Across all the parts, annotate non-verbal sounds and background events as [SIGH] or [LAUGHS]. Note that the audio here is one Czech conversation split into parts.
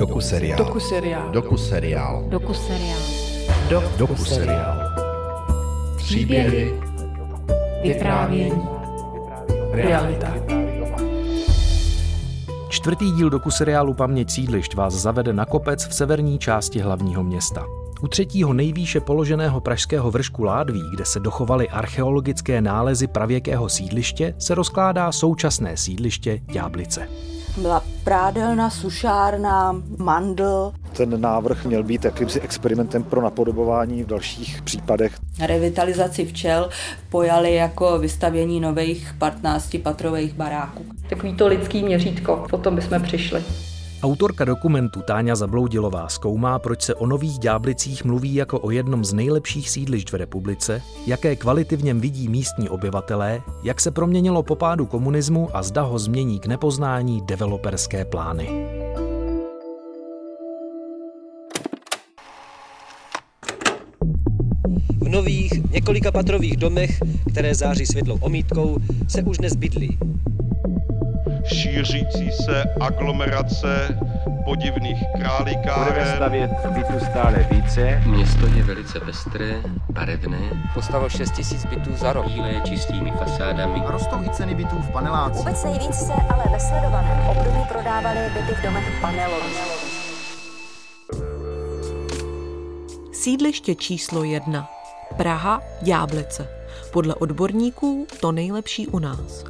Doku seriál. Doku seriál. Doku seriál. Doku seriál. Do, doku seriál. Příběhy, Vyprávění. Realita. Čtvrtý díl doku seriálu Paměť sídlišť vás zavede na kopec v severní části hlavního města. U třetího nejvýše položeného pražského vršku Ládví, kde se dochovaly archeologické nálezy pravěkého sídliště, se rozkládá současné sídliště Ďáblice. Byla prádelna, sušárna, mandl, Ten návrh měl být jakýmsi experimentem pro napodobování v dalších případech. revitalizaci včel pojali jako vystavění nových 15-patrových baráků. Takový to lidský měřítko, potom bychom přišli. Autorka dokumentu Táňa Zabloudilová zkoumá, proč se o nových Ďáblicích mluví jako o jednom z nejlepších sídlišť v republice, jaké kvality v něm vidí místní obyvatelé, jak se proměnilo po pádu komunismu a zda ho změní k nepoznání developerské plány. V nových několika patrových domech, které září světlou omítkou, se už nezbydlí. Šířící se aglomerace podivných králíkáren. stavět bytu stále více. Město je velice pestré, barevné, Postavil 6 tisíc bytů za rok. bílé čistými fasádami. Rostou i ceny bytů v panelácích. Vůbec nejvíc se ale ve sledovaném období prodávaly byty v domech panelových. Sídliště číslo jedna. Praha, Ďáblice. Podle odborníků to nejlepší u nás.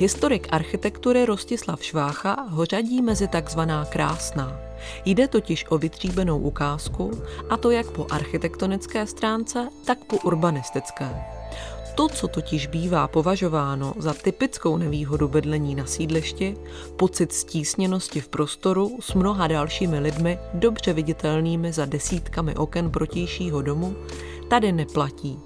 Historik architektury Rostislav Švácha ho řadí mezi takzvaná krásná. Jde totiž o vytříbenou ukázku, a to jak po architektonické stránce, tak po urbanistické. To, co totiž bývá považováno za typickou nevýhodu bydlení na sídlišti, pocit stísněnosti v prostoru s mnoha dalšími lidmi, dobře viditelnými za desítkami oken protějšího domu, tady neplatí.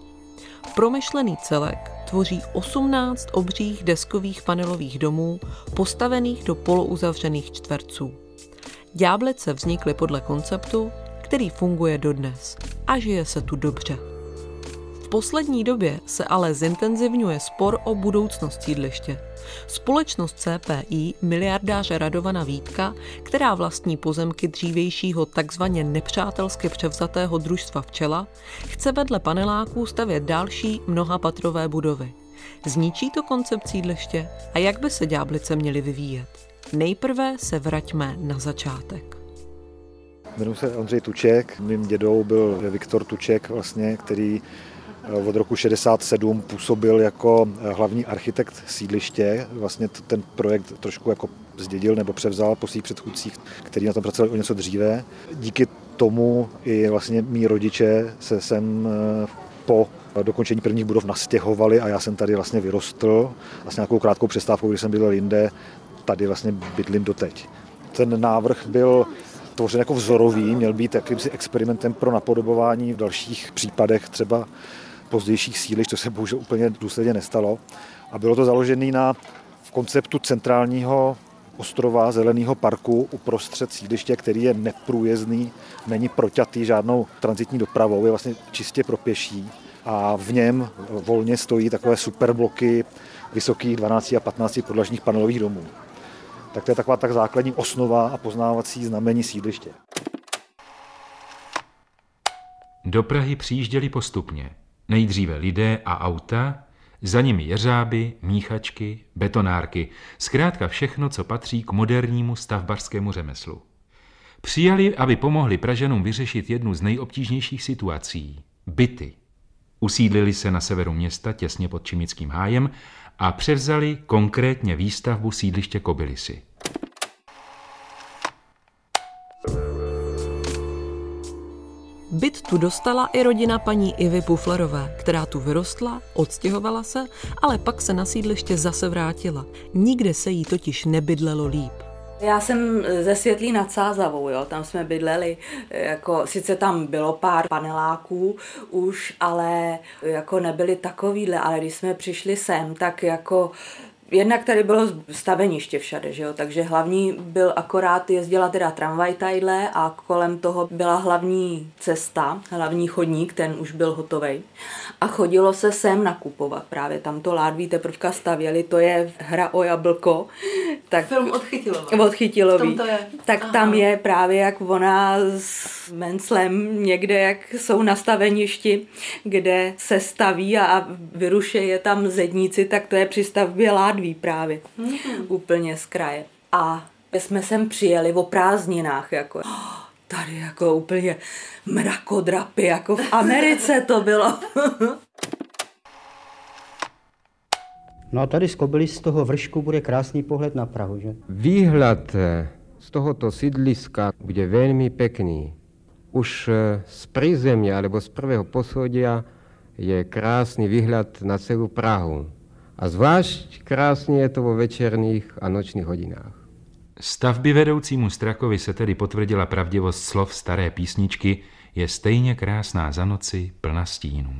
Promyšlený celek tvoří 18 obřích deskových panelových domů, postavených do polouzavřených čtverců. Ďáblice vznikly podle konceptu, který funguje dodnes a žije se tu dobře. V poslední době se ale zintenzivňuje spor o budoucnost sídliště. Společnost CPI miliardáře Radovana Vítka, která vlastní pozemky dřívějšího takzvaně nepřátelsky převzatého družstva Včela, chce vedle paneláků stavět další mnohapatrové budovy. Zničí to koncept sídliště a jak by se ďáblice měly vyvíjet? Nejprve se vraťme na začátek. Jmenuji se Ondřej Tuček, mým dědou byl Viktor Tuček, vlastně, který od roku 67 působil jako eh, hlavní architekt sídliště. Vlastně ten projekt trošku jako zdědil nebo převzal po svých předchůdcích, který na tom pracovali o něco dříve. Díky tomu i vlastně mý rodiče se sem eh, po dokončení prvních budov nastěhovali a já jsem tady vlastně vyrostl a s nějakou krátkou přestávkou, když jsem bydlel jinde, tady vlastně bydlím doteď. Ten návrh byl tvořen jako vzorový, měl být jakýmsi experimentem pro napodobování v dalších případech třeba pozdějších sílišť, to se bohužel úplně důsledně nestalo. A bylo to založené na v konceptu centrálního ostrova zeleného parku uprostřed sídliště, který je neprůjezdný, není proťatý žádnou transitní dopravou, je vlastně čistě pro pěší a v něm volně stojí takové superbloky vysokých 12 a 15 podlažních panelových domů. Tak to je taková tak základní osnova a poznávací znamení sídliště. Do Prahy přijížděli postupně. Nejdříve lidé a auta, za nimi jeřáby, míchačky, betonárky, zkrátka všechno, co patří k modernímu stavbařskému řemeslu. Přijali, aby pomohli Pražanům vyřešit jednu z nejobtížnějších situací – byty. Usídlili se na severu města těsně pod Čimickým hájem a převzali konkrétně výstavbu sídliště Kobylisy. Tu dostala i rodina paní Ivy Puflerové, která tu vyrostla, odstěhovala se, ale pak se na sídliště zase vrátila. Nikde se jí totiž nebydlelo líp. Já jsem ze Světlí nad Sázavou, jo, tam jsme bydleli, jako, sice tam bylo pár paneláků už, ale jako nebyly takovýhle, ale když jsme přišli sem, tak jako Jednak tady bylo staveniště všade, že jo? takže hlavní byl akorát, jezdila teda tramvaj tadyhle a kolem toho byla hlavní cesta, hlavní chodník, ten už byl hotový. A chodilo se sem nakupovat, právě tam to ládví teprvka stavěli, to je hra o jablko, Tak, Film. To je. Tak Aha. tam je právě jak ona s Menclem někde, jak jsou na staveništi, kde se staví a, a vyrušeje tam zedníci, tak to je při stavbě Ládví právě. Hmm. Úplně z kraje. A my jsme sem přijeli o prázdninách, jako [GASPS] tady jako úplně mrakodrapy, jako v Americe to bylo. [LAUGHS] No a tady z Kobily z toho vršku bude krásný pohled na Prahu, že? Výhľad eh, z tohoto sídliska bude veľmi pekný. Už eh, z prízemia alebo z prvého poschodia je krásny výhľad na celú Prahu. A zvlášť krásně je to vo večerných a nočných hodinách. Stavby vedoucímu Strakovi se tedy potvrdila pravdivost slov staré písničky je stejně krásná za noci plna stínů.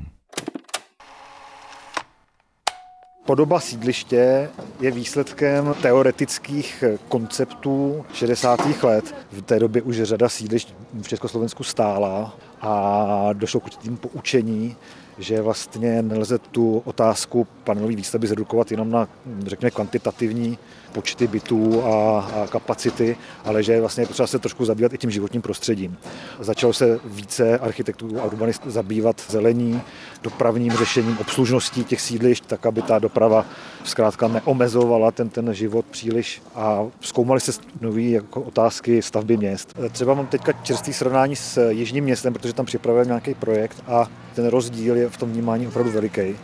Podoba sídliště je výsledkem teoretických konceptů 60. let. V té době už řada sídlišť v Československu stála a došlo k tím poučení, že vlastně nelze tu otázku panelové výstavby zredukovat jenom na, řekněme, kvantitativní počty bytů a, a kapacity, ale že vlastně je potřeba se trošku zabývat i tím životním prostředím. Začalo se více architektů a urbanistů zabývat zelení, dopravním řešením, obslužností těch sídlišť, tak aby ta doprava zkrátka neomezovala ten, ten život příliš a zkoumali se nové jako otázky stavby měst. Třeba mám teďka čerstvý srovnání s Jižním městem, protože tam připravujeme nějaký projekt a ten rozdíl je v tom vnímání opravdu veliký.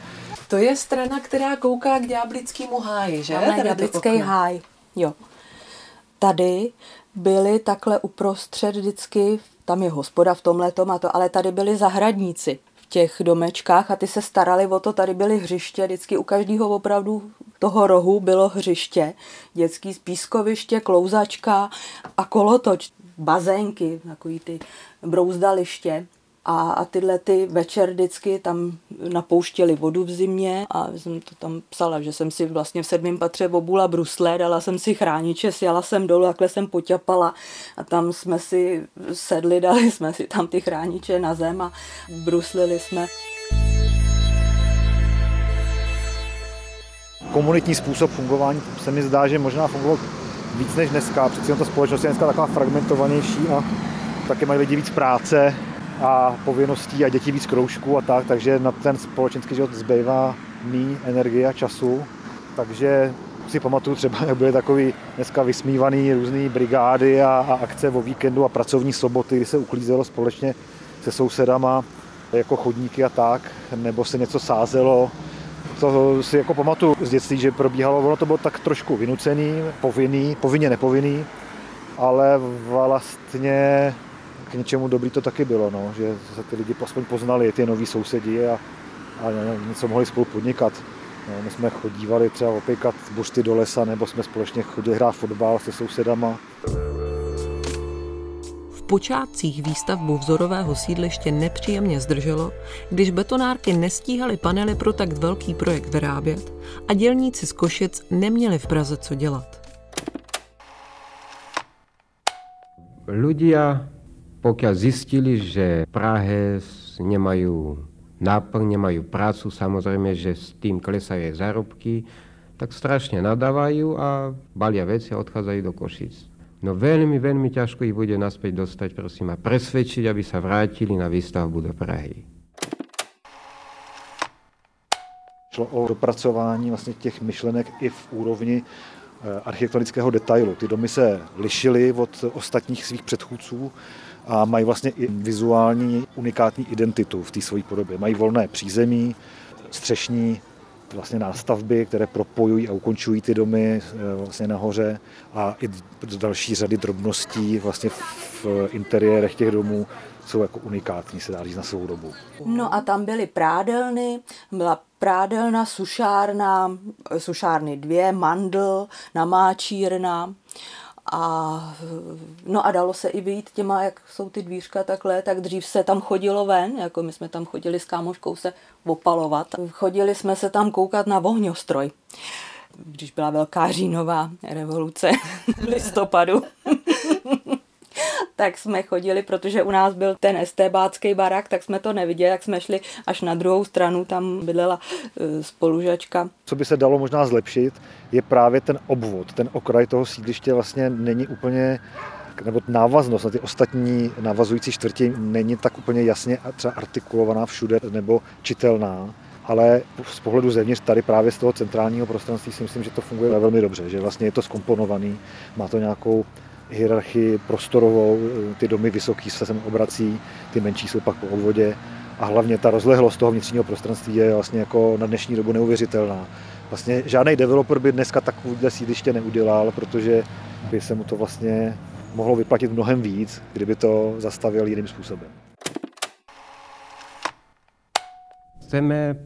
To je strana, která kouká k ďáblickému háji, že? To Ďáblický háj, jo. Tady byli takhle uprostřed vždycky, tam je hospoda v tomhle a to, ale tady byli zahradníci v těch domečkách a ty se starali o to, tady byly hřiště, vždycky u každého opravdu toho rohu bylo hřiště, dětský spískoviště, klouzačka a kolotoč, bazénky, takový ty brouzdaliště. A, a tyhle ty večer vždycky tam napouštěli vodu v zimě a jsem to tam psala, že jsem si vlastně v sedmém patře obula brusle, dala jsem si chrániče, sjela jsem dolů, takhle jsem poťapala a tam jsme si sedli, dali jsme si tam ty chrániče na zem a bruslili jsme. Komunitní způsob fungování se mi zdá, že možná fungoval víc než dneska. Přeci ta společnost je dneska taková fragmentovanější a taky mají lidi víc práce a povinností a děti víc kroužků a tak, takže na ten společenský život zbývá mý energie a času. Takže si pamatuju třeba, jak byly takový dneska vysmívaný různé brigády a, a akce o víkendu a pracovní soboty, kdy se uklízelo společně se sousedama jako chodníky a tak, nebo se něco sázelo. To si jako pamatuju z dětství, že probíhalo, ono to bylo tak trošku vynucený, povinný, povinně nepovinný, ale vlastně k něčemu dobrý to taky bylo, no, že se ty lidi aspoň poznali, ty noví sousedi a, a něco mohli spolu podnikat. No, my jsme chodívali třeba opěkat bušty do lesa, nebo jsme společně chodili hrát fotbal se sousedama. Počátcích výstavbu vzorového sídliště nepříjemně zdrželo, když betonárky nestíhaly panely pro tak velký projekt vyrábět a dělníci z Košic neměli v Praze co dělat. Ľudia, pokiaľ zistili, že Prahe nemajú náplň, nemajú prácu, samozrejme, že s tým klesajú zárobky, tak strašne nadávajú a balia veci a odchádzajú do Košic. No veľmi, veľmi ťažko ich bude naspäť dostať, prosím, a presvedčiť, aby sa vrátili na výstavbu do Prahy. Šlo o dopracování vlastně těch myšlenek i v úrovni architektonického detailu. Ty domy se lišily od ostatních svých předchůdců a mají vlastně i vizuální unikátní identitu v té své podobě. Mají volné přízemí, střešní vlastně nástavby, které propojují a ukončují ty domy vlastně nahoře a i další řady drobností vlastně v interiérech těch domů jsou jako unikátní, se dá říct na svou dobu. No a tam byly prádelny, byla prádelna, sušárna, sušárny dvě, mandl, namáčírna a, no a dalo se i vyjít těma, jak jsou ty dvířka takhle, tak dřív se tam chodilo ven, jako my jsme tam chodili s kámoškou se opalovat. Chodili jsme se tam koukat na ohňostroj, když byla velká říjnová revoluce [LAUGHS] v listopadu. Tak jsme chodili, protože u nás byl ten estébácký barák, tak jsme to neviděli, jak jsme šli až na druhou stranu, tam bydlela e, spolužačka. Co by se dalo možná zlepšit, je právě ten obvod, ten okraj toho sídliště vlastně není úplně nebo návaznost na ty ostatní navazující čtvrti není tak úplně jasně třeba artikulovaná všude nebo čitelná ale z pohledu zevnitř tady právě z toho centrálního prostranství si myslím, že to funguje velmi dobře, že vlastně je to skomponovaný, má to nějakou hierarchii prostorovou, ty domy vysoký se sem obrací, ty menší jsou pak po obvodě a hlavně ta rozlehlost toho vnitřního prostranství je vlastně jako na dnešní dobu neuvěřitelná. Vlastně žádný developer by dneska takovýhle sídliště neudělal, protože by se mu to vlastně mohlo vyplatit mnohem víc, kdyby to zastavil jiným způsobem. Chceme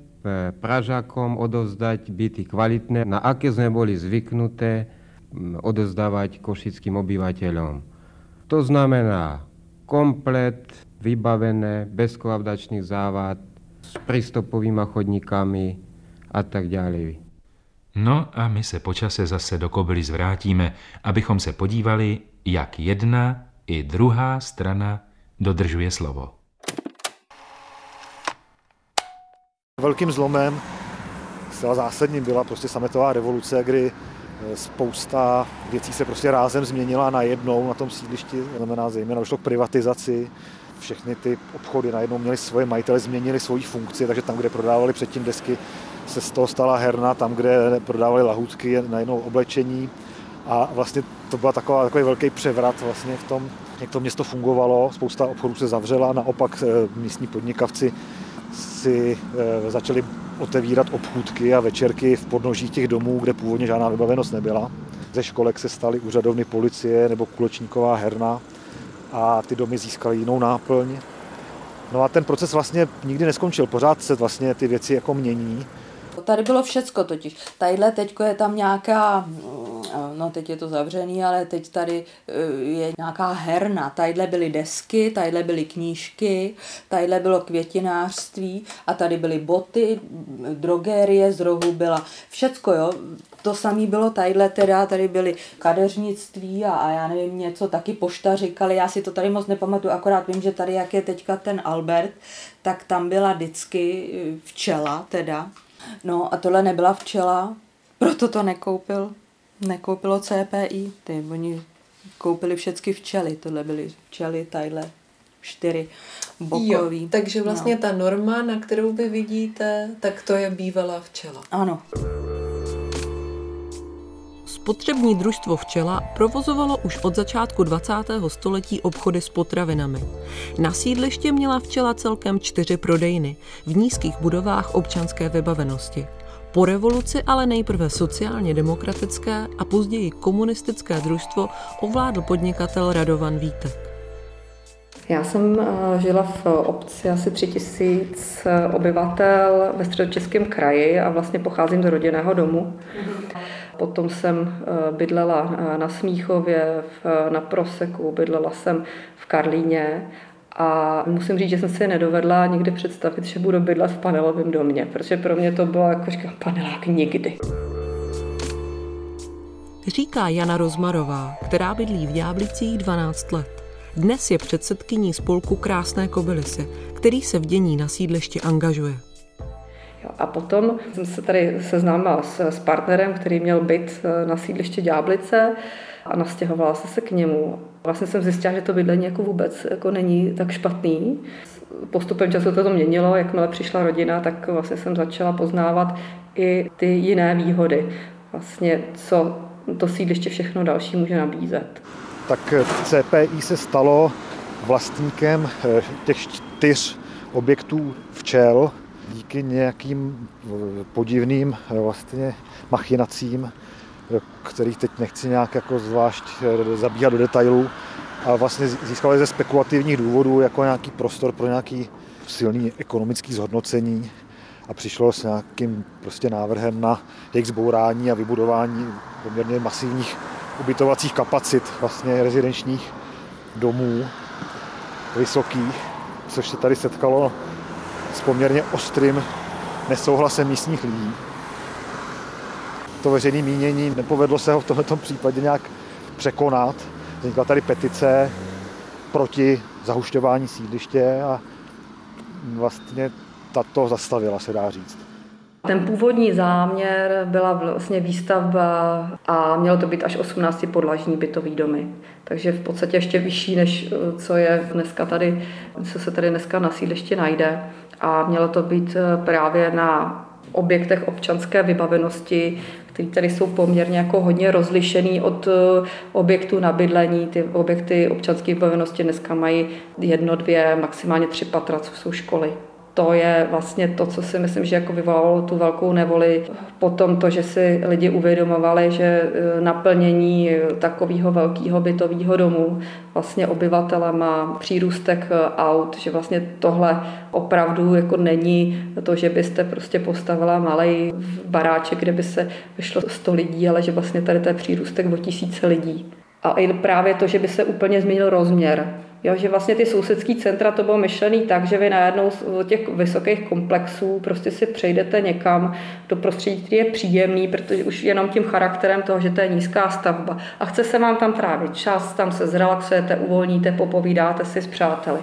Pražákom odovzdať byty kvalitné, na aké sme boli zvyknuté odozdávať košickým obyvateľom. To znamená komplet vybavené, bez kolavdačných závad, s prístupovými chodníkami a tak ďalej. No a my se počase zase do Kobyly zvrátíme, abychom se podívali, jak jedna i druhá strana dodržuje slovo. Velkým zlomem, zcela zásadním, byla prostě sametová revoluce, kdy spousta věcí se prostě rázem změnila najednou na tom sídlišti, znamená zejména došlo k privatizaci, všechny ty obchody najednou měly svoje majitele, změnili svoji funkci, takže tam, kde prodávali předtím desky, se z toho stala herna, tam, kde prodávali lahůdky, najednou oblečení. A vlastně to byl takový velký převrat vlastně v tom, jak to město fungovalo, spousta obchodů se zavřela, naopak eh, místní podnikavci si eh, začali otevírat obchůdky a večerky v podnoží těch domů, kde původně žádná vybavenost nebyla. Ze školek se staly úřadovny policie nebo kulečníková herna a ty domy získaly jinou náplň. No a ten proces vlastně nikdy neskončil, pořád se vlastně ty věci jako mění. Tady bylo všecko totiž. Tadyhle teďko je tam nějaká, no teď je to zavřený, ale teď tady e, je nějaká herna. Tadyhle byly desky, tadyhle byly knížky, tadyhle bylo květinářství a tady byly boty, drogérie z rohu byla. Všecko, jo. To samé bylo tadyhle teda, tady byly kadeřnictví a, a já nevím, něco taky pošta říkali, já si to tady moc nepamatuju, akorát vím, že tady, jak je teďka ten Albert, tak tam byla vždycky e, včela teda, No a tohle nebyla včela, proto to nekoupil. Nekoupilo CPI. Ty, oni koupili všechny včely. Tohle byly včely, tadyhle čtyři bokový. Jo, takže vlastně no. ta norma, na kterou vy vidíte, tak to je bývalá včela. Ano. Spotřební družstvo Včela provozovalo už od začátku 20. století obchody s potravinami. Na sídliště měla Včela celkem čtyři prodejny v nízkých budovách občanské vybavenosti. Po revoluci ale nejprve sociálně demokratické a později komunistické družstvo ovládl podnikatel Radovan Vítek. Já jsem eh, žila v obci asi tři tisíc eh, obyvatel ve středočeském kraji a vlastně pocházím z rodinného domu. Potom jsem eh, bydlela na Smíchově, na Proseku, bydlela jsem v Karlíně a musím říct, že jsem si nedovedla nikdy představit, že budu bydlet v panelovém domě, protože pro mě to bylo jako panelák nikdy. Říká Jana Rozmarová, která bydlí v Jáblicích 12 let. Dnes je předsedkyní spolku Krásné kobylisy, který se v dění na sídlišti angažuje. A potom jsem se tady seznámila s, s partnerem, který měl byt eh, na sídlišti Ďáblice a nastěhovala se se k němu. Vlastně jsem zjistila, že to bydlení jako vůbec jako není tak špatný. Postupem času to, to měnilo, jakmile přišla rodina, tak vlastně jsem začala poznávat i ty jiné výhody. Vlastně, co to sídliště všechno další může nabízet tak CPI se stalo vlastníkem eh, těch čtyř objektů včel díky nějakým eh, podivným eh, vlastně machinacím, kterých teď nechci nějak jako zvlášť zabíhat do detailů, a vlastně získali ze spekulativních důvodů jako nějaký prostor pro nějaký silný ekonomický zhodnocení a přišlo s nějakým prostě návrhem na jejich zbourání a vybudování poměrně masivních ubytovacích kapacit vlastně rezidenčních domů vysokých, což se tady setkalo s poměrně ostrým nesouhlasem místních lidí. To veřejné mínění nepovedlo se ho v tomto případě nějak překonat. Vznikla tady petice, proti zahušťování sídliště a vlastně tato zastavila, se dá říct. Ten původní záměr byla vlastně výstavba a mělo to být až 18 podlažní bytový domy. Takže v podstatě ještě vyšší, než eh, co je dneska tady, co se tady dneska na sídlišti najde. A mělo to být eh, právě na objektech občanské vybavenosti, které tady jsou poměrně jako hodně rozlišený od eh, objektů na bydlení. Ty objekty občanské vybavenosti dneska mají jedno, dvě, maximálně tři patra, co jsou školy to je vlastně to, co si myslím, že jako vyvolalo tu velkou nevoli. Potom to, že si lidi uvědomovali, že e, naplnění takového velkého bytového domu vlastně obyvatele má přírůstek e, aut, že vlastně tohle opravdu jako není to, že byste prostě postavila malý baráček, kde by se vyšlo 100 lidí, ale že vlastně tady to je přírůstek o tisíce lidí. A i právě to, že by se úplně změnil rozměr Jo, že vlastně ty sousedský centra to bylo myšlený tak, že vy najednou z těch vysokých komplexů prostě si přejdete někam do prostředí, který je příjemný, protože už jenom tím charakterem toho, že to je nízká stavba. A chce se vám tam trávit čas, tam se zrelaxujete, uvolníte, popovídáte si s přáteli.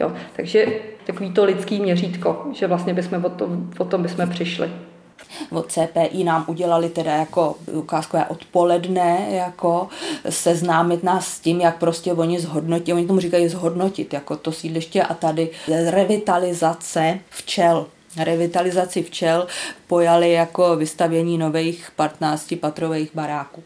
Jo, takže takový to lidský měřítko, že vlastně bychom o, to, o tom bychom přišli od CPI nám udělali teda jako ukázkové odpoledne, jako seznámit nás s tím, jak prostě oni zhodnotí, oni tomu říkají zhodnotit, jako to sídliště a tady revitalizace včel, revitalizaci včel pojali jako vystavění nových 15-patrových baráků.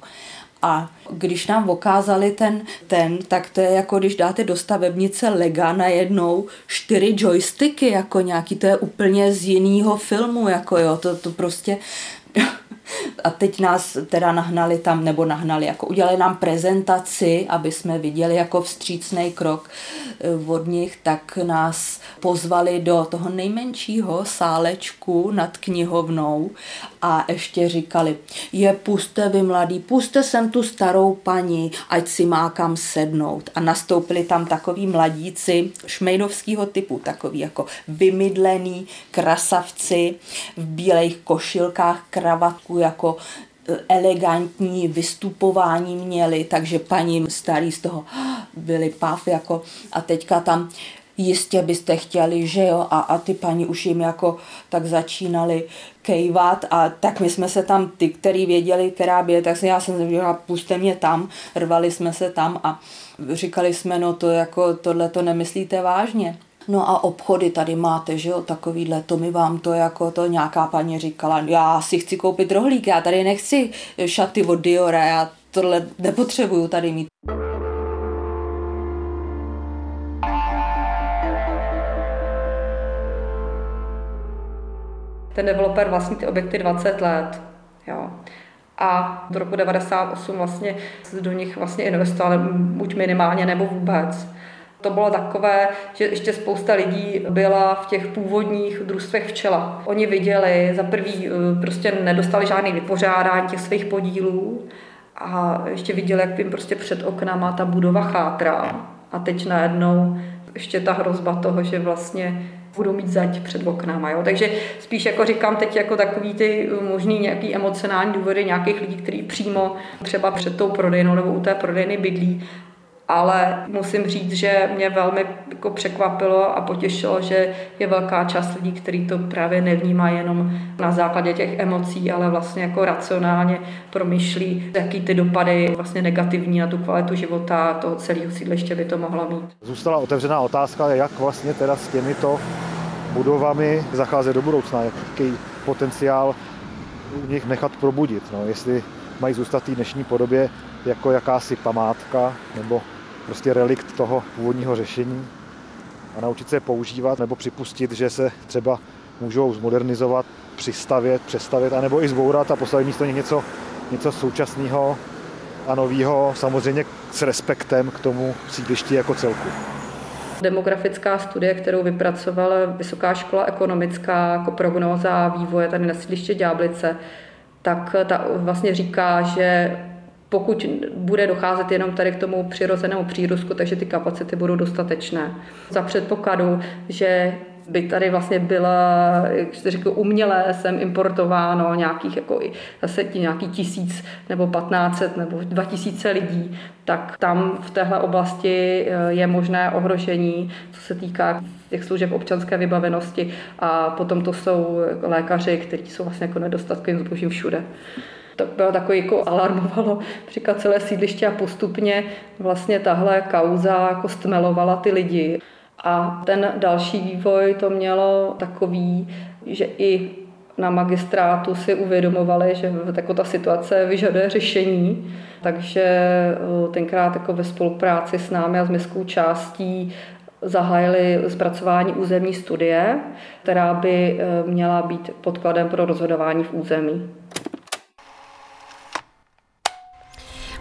A když nám okázali ten, ten, tak to je jako když dáte do stavebnice Lega na jednou čtyři joysticky, jako nějaký, to je úplně z jiného filmu, jako jo, to, to prostě a teď nás teda nahnali tam, nebo nahnali, jako udělali nám prezentaci, aby jsme viděli jako vstřícný krok eh, od nich, tak nás pozvali do toho nejmenšího sálečku nad knihovnou a ještě říkali, je puste vy mladý, puste sem tu starou paní, ať si má kam sednout. A nastoupili tam takový mladíci šmejdovského typu, takový jako vymydlený krasavci v bílejch košilkách, kravatku jako e, elegantní vystupování měli, takže paní starý z toho byli pav jako a teďka tam jistě byste chtěli, že jo, a, a ty paní už jim jako tak začínali kejvat a tak my jsme se tam, ty, který věděli, která by, tak já jsem říkala, puste mě tam, rvali jsme se tam a říkali jsme, no to jako tohle to nemyslíte vážně. No a obchody tady máte, že jo, takovýhle, to mi vám to jako to nějaká paní říkala, já si chci koupit rohlík, já tady nechci šaty od Diora, já tohle nepotřebuju tady mít. Ten developer vlastní ty objekty 20 let. Jo. A do roku 98 vlastně do nich vlastně investovali buď minimálně nebo vůbec. To bylo takové, že ještě spousta lidí byla v těch původních družstvech včela. Oni viděli, za prvý eh, prostě nedostali žádný vypořádání těch svých podílů a ještě viděli, jak jim prostě před oknama ta budova chátrá. A teď najednou ještě ta hrozba toho, že vlastně budou mít zať před oknama. Jo? Takže spíš jako říkám teď jako takový ty možný nějaký emocionální důvody nějakých lidí, kteří přímo třeba před tou prodejnou nebo u té prodejny bydlí ale musím říct, že mě velmi jako překvapilo a potěšilo, že je velká část lidí, kteří to právě nevnímá jenom na základě těch emocí, ale vlastně jako racionálně promýšlí, jaký ty dopady vlastně negativní na tu kvalitu života toho celého sídliště by to mohlo mít. Zůstala otevřená otázka, jak vlastně teda s těmito budovami zacházet do budoucna, jaký potenciál u nich nechat probudit, no, jestli mají zůstat v dnešní podobě jako jakási památka nebo prostě relikt toho původního řešení a naučit se je používat nebo připustit, že se třeba můžou zmodernizovat, přistavět, přestavět, anebo i zbourat a postavit místo něco, něco současného a nového, samozřejmě s respektem k tomu sídlišti jako celku. Demografická studie, kterou vypracovala Vysoká škola ekonomická jako prognóza vývoje tady na sídliště Ďáblice, tak ta vlastně říká, že pokud bude docházet jenom tady k tomu přirozenému přírůstku, takže ty kapacity budou dostatečné. Za předpokladu, že by tady vlastně byla, jak jste řekl, umělé sem importováno nějakých jako zase nějaký tisíc nebo patnácet nebo dva tisíce lidí, tak tam v téhle oblasti eh, je možné ohrožení, co se týká těch služeb občanské vybavenosti a potom to jsou lékaři, kteří jsou vlastně jako nedostatkovým zbožím všude to bylo takový jako alarmovalo příklad celé sídliště a postupně vlastně tahle kauza jako stmelovala ty lidi. A ten další vývoj to mělo takový, že i na magistrátu si uvědomovali, že jako ta situace vyžaduje řešení, takže eh, tenkrát jako ve spolupráci s námi a s městskou částí zahájili zpracování územní studie, která by eh, měla být podkladem pro rozhodování v území.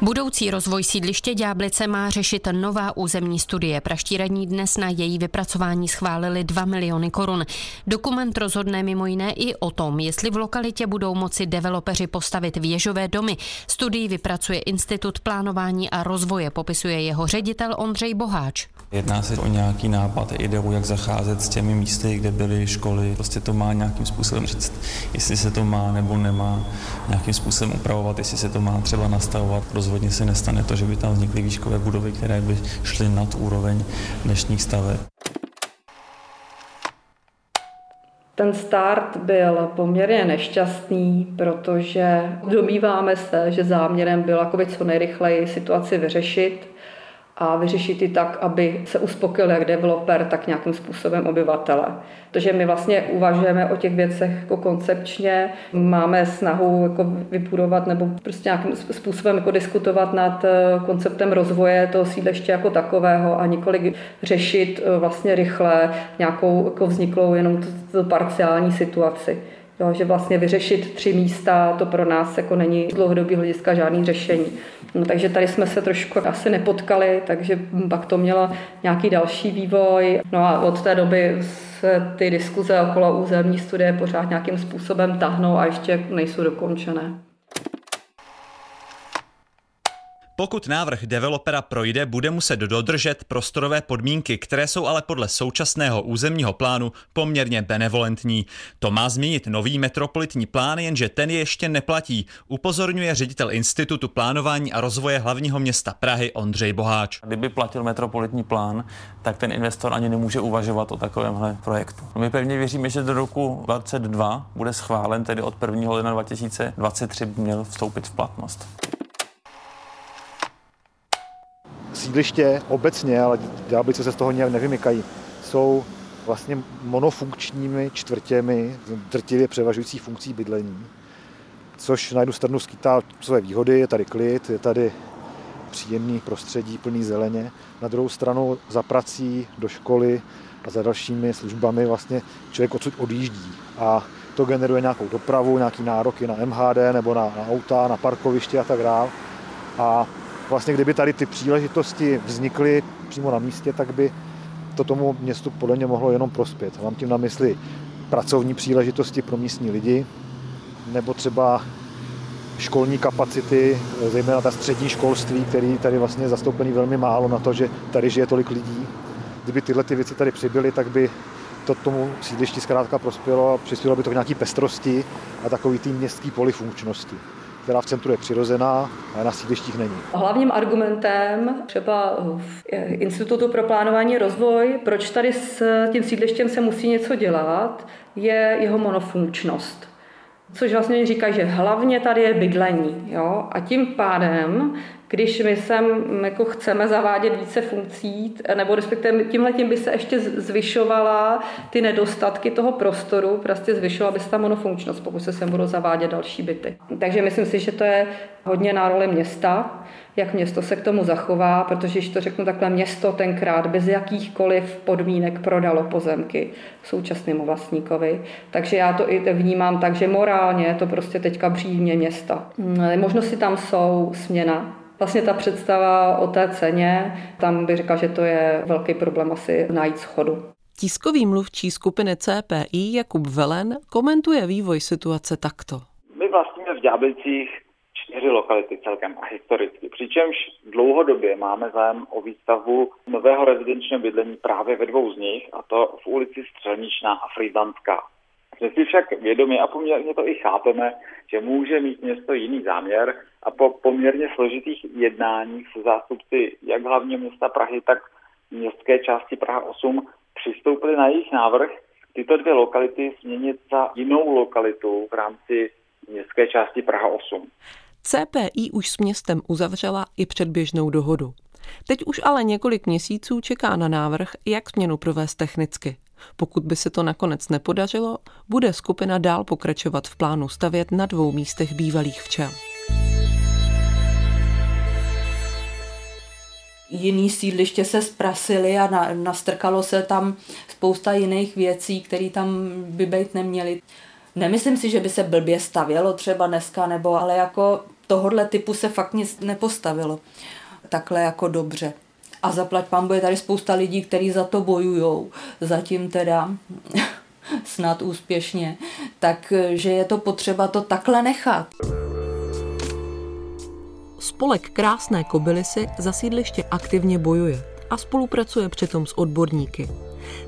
Budoucí rozvoj sídliště Ďáblice má řešit nová územní studie. Praští radní dnes na její vypracování schválili 2 miliony korun. Dokument rozhodne mimo jiné i o tom, jestli v lokalitě budou moci developeři postavit věžové domy. Studii vypracuje Institut plánování a rozvoje, popisuje jeho ředitel Ondřej Boháč. Jedná se o nějaký nápad, ideu, jak zacházet s těmi místy, kde byly školy. Prostě to má nějakým způsobem říct, jestli se to má nebo nemá nějakým způsobem upravovat, jestli se to má třeba nastavovat. Rozhodně se nestane to, že by tam vznikly výškové budovy, které by šly nad úroveň dnešních staveb. Ten start byl poměrně nešťastný, protože domýváme se, že záměrem bylo co nejrychleji situaci vyřešit a vyřešit ji tak, aby se uspokojil jak developer, tak nějakým způsobem obyvatele. Protože my vlastně uvažujeme o těch věcech jako koncepčně, máme snahu jako vybudovat nebo prostě nějakým způsobem jako diskutovat nad eh, konceptem rozvoje toho sídliště jako takového a nikoli řešit eh, vlastně rychle nějakou jako vzniklou jenom tu parciální situaci. Jo, že vlastně vyřešit tři místa, to pro nás jako není z dlouhodobého hlediska žádný řešení. No, takže tady jsme se trošku asi nepotkali, takže pak to mělo nějaký další vývoj. No a od té doby se ty diskuze okolo územní studie pořád nějakým způsobem tahnou a ještě nejsou dokončené. Pokud návrh developera projde, bude muset dodržet prostorové podmínky, které jsou ale podle současného územního plánu poměrně benevolentní. To má změnit nový metropolitní plán, jenže ten ještě neplatí, upozorňuje ředitel Institutu plánování a rozvoje hlavního města Prahy Ondřej Boháč. Kdyby platil metropolitní plán, tak ten investor ani nemůže uvažovat o takovémhle projektu. My pevně věříme, že do roku 2022 bude schválen, tedy od 1. ledna 2023 by měl vstoupit v platnost. Sídliště obecně, ale Ďáblice se z toho nějak nevymykají, jsou vlastně monofunkčními čtvrtěmi drtivě převažující funkcí bydlení, což na jednu stranu skýtá své výhody, je tady klid, je tady příjemný prostředí plný zeleně. Na druhou stranu za prací, do školy a za dalšími službami vlastně člověk odsud odjíždí a to generuje nějakou dopravu, nějaký nároky na MHD nebo na, na auta, na parkoviště a tak dále. A vlastně kdyby tady ty příležitosti vznikly přímo na místě, tak by to tomu městu podle mě mohlo jenom prospět. Mám tím na mysli pracovní příležitosti pro místní lidi, nebo třeba školní kapacity, zejména ta střední školství, který tady vlastně je zastoupený velmi málo na to, že tady žije tolik lidí. Kdyby tyhle ty věci tady přibyly, tak by to tomu sídlišti zkrátka prospělo a přispělo by to k nějaký pestrosti a takový tým městský polifunkčnosti která v centru je přirozená, ale na sídlištích není. Hlavním argumentem třeba v Institutu pro plánování rozvoj, proč tady s tím sídlištěm se musí něco dělat, je jeho monofunkčnost. Což vlastně říká, že hlavně tady je bydlení. Jo? A tím pádem když my sem jako chceme zavádět více funkcí, nebo respektive tímhle tím by se ještě zvyšovala ty nedostatky toho prostoru, prostě zvyšovala by se ta monofunkčnost, pokud se sem budou zavádět další byty. Takže myslím si, že to je hodně na roli města, jak město se k tomu zachová, protože když to řeknu takhle, město tenkrát bez jakýchkoliv podmínek prodalo pozemky současnému vlastníkovi. Takže já to i vnímám tak, že morálně je to prostě teďka břímě města. Možnosti tam jsou směna Vlastně ta představa o té ceně, tam bych řekla, že to je velký problém asi najít schodu. Tiskový mluvčí skupiny CPI Jakub Velen komentuje vývoj situace takto. My vlastníme v Ďáblicích čtyři lokality celkem a historicky. Přičemž dlouhodobě máme zájem o výstavbu nového rezidenčního bydlení právě ve dvou z nich, a to v ulici Střelničná a Frýdlanská. Jsme si však vědomi a poměrně to i chápeme, že může mít město jiný záměr a po poměrně složitých jednáních se zástupci jak hlavního města Prahy, tak městské části Praha 8 přistoupili na jejich návrh tyto dvě lokality změnit za jinou lokalitu v rámci městské části Praha 8. CPI už s městem uzavřela i předběžnou dohodu. Teď už ale několik měsíců čeká na návrh, jak změnu provést technicky. Pokud by se to nakonec nepodařilo, bude skupina dál pokračovat v plánu stavět na dvou místech bývalých včel. jiný sídliště se zprasily a na, nastrkalo se tam spousta jiných věcí, které tam by být neměly. Nemyslím si, že by se blbě stavělo třeba dneska, nebo ale jako tohohle typu se fakt nic nepostavilo takhle jako dobře. A zaplať pán bude tady spousta lidí, kteří za to bojujou. Zatím teda [LAUGHS] snad úspěšně. Takže je to potřeba to takhle nechat. Spolek Krásné kobylisy za sídliště aktivně bojuje a spolupracuje přitom s odborníky.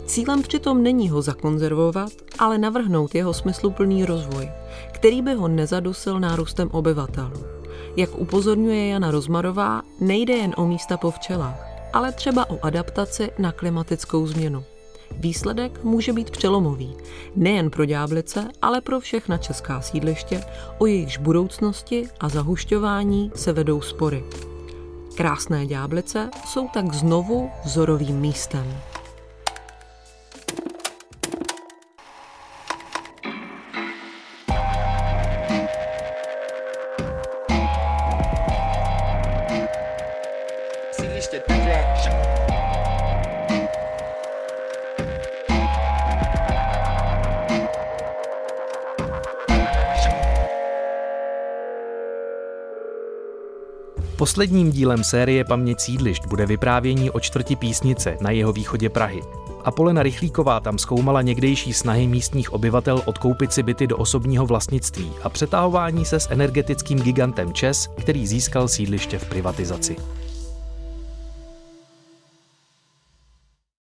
Cílem přitom není ho zakonzervovat, ale navrhnout jeho smysluplný rozvoj, který by ho nezadusil nárůstem obyvatel. Jak upozorňuje Jana Rozmarová, nejde jen o místa po včelách, ale třeba o adaptaci na klimatickou změnu. Výsledek může být přelomový, nejen pro Ďáblice, ale pro všechna česká sídliště, o jejichž budoucnosti a zahušťování se vedou spory. Krásné Ďáblice jsou tak znovu vzorovým místem. Posledním dílem série Paměť sídlišť bude vyprávění o čtvrti písnice na jeho východě Prahy. Apolena Rychlíková tam zkoumala někdejší snahy místních obyvatel odkoupit si byty do osobního vlastnictví a přetahování se s energetickým gigantem ČES, který získal sídliště v privatizaci.